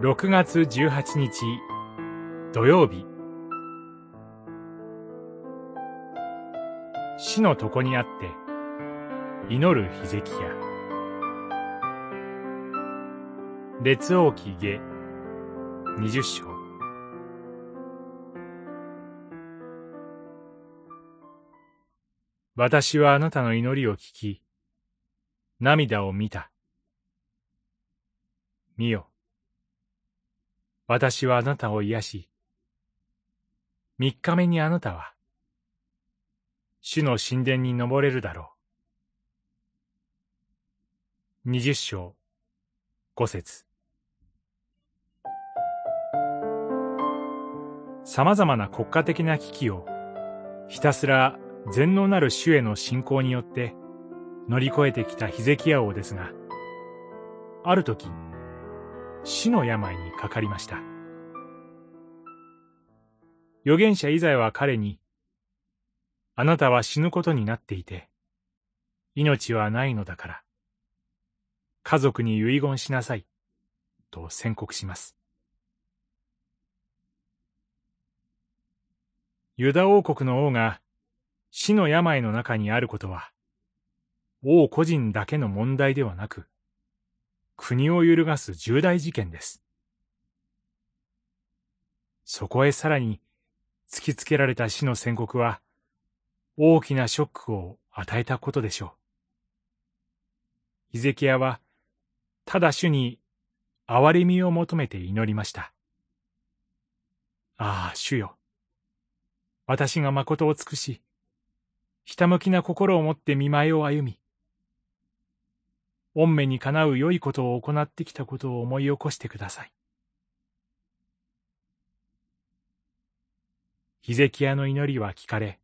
6月18日土曜日死の床にあって祈るヒゼキヤ列王記下二十章私はあなたの祈りを聞き、涙を見た。見よ。私はあなたを癒し、三日目にあなたは、主の神殿に登れるだろう。二十章、五節。様々な国家的な危機を、ひたすら全能なる主への信仰によって乗り越えてきたヒゼキヤ王ですが、ある時、死の病にかかりました。預言者イザヤは彼に、あなたは死ぬことになっていて、命はないのだから、家族に遺言しなさい、と宣告します。ユダ王国の王が死の病の中にあることは、王個人だけの問題ではなく、国を揺るがす重大事件です。そこへさらに突きつけられた死の宣告は、大きなショックを与えたことでしょう。ヒゼキヤは、ただ主に憐れみを求めて祈りました。ああ、主よ。私が誠を尽くし、ひたむきな心を持って見舞いを歩み、御目にかなう良いことを行ってきたことを思い起こしてください。ヒゼキヤの祈りは聞かれ、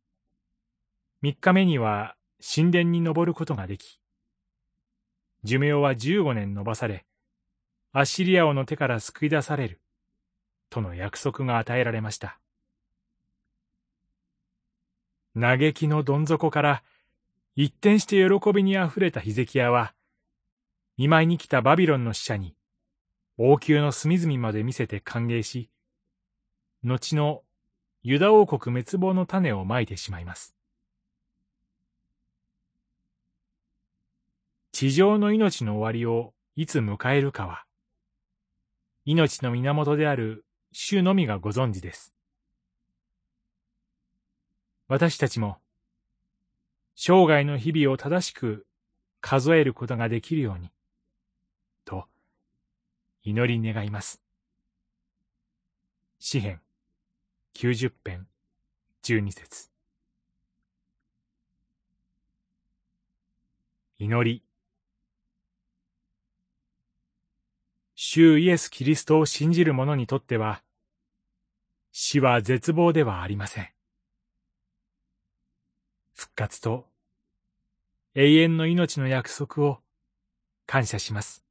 三日目には神殿に登ることができ、寿命は十五年延ばされ、アッシリア王の手から救い出される、との約束が与えられました。嘆きのどん底から一転して喜びにあふれたヒゼキヤは、見舞いに来たバビロンの使者に王宮の隅々まで見せて歓迎し、後のユダ王国滅亡の種をまいてしまいます。地上の命の終わりをいつ迎えるかは、命の源である主のみがご存知です。私たちも、生涯の日々を正しく数えることができるように、と、祈り願います。詩編九十編十二節祈り主イエス・キリストを信じる者にとっては、死は絶望ではありません。復活と永遠の命の約束を感謝します。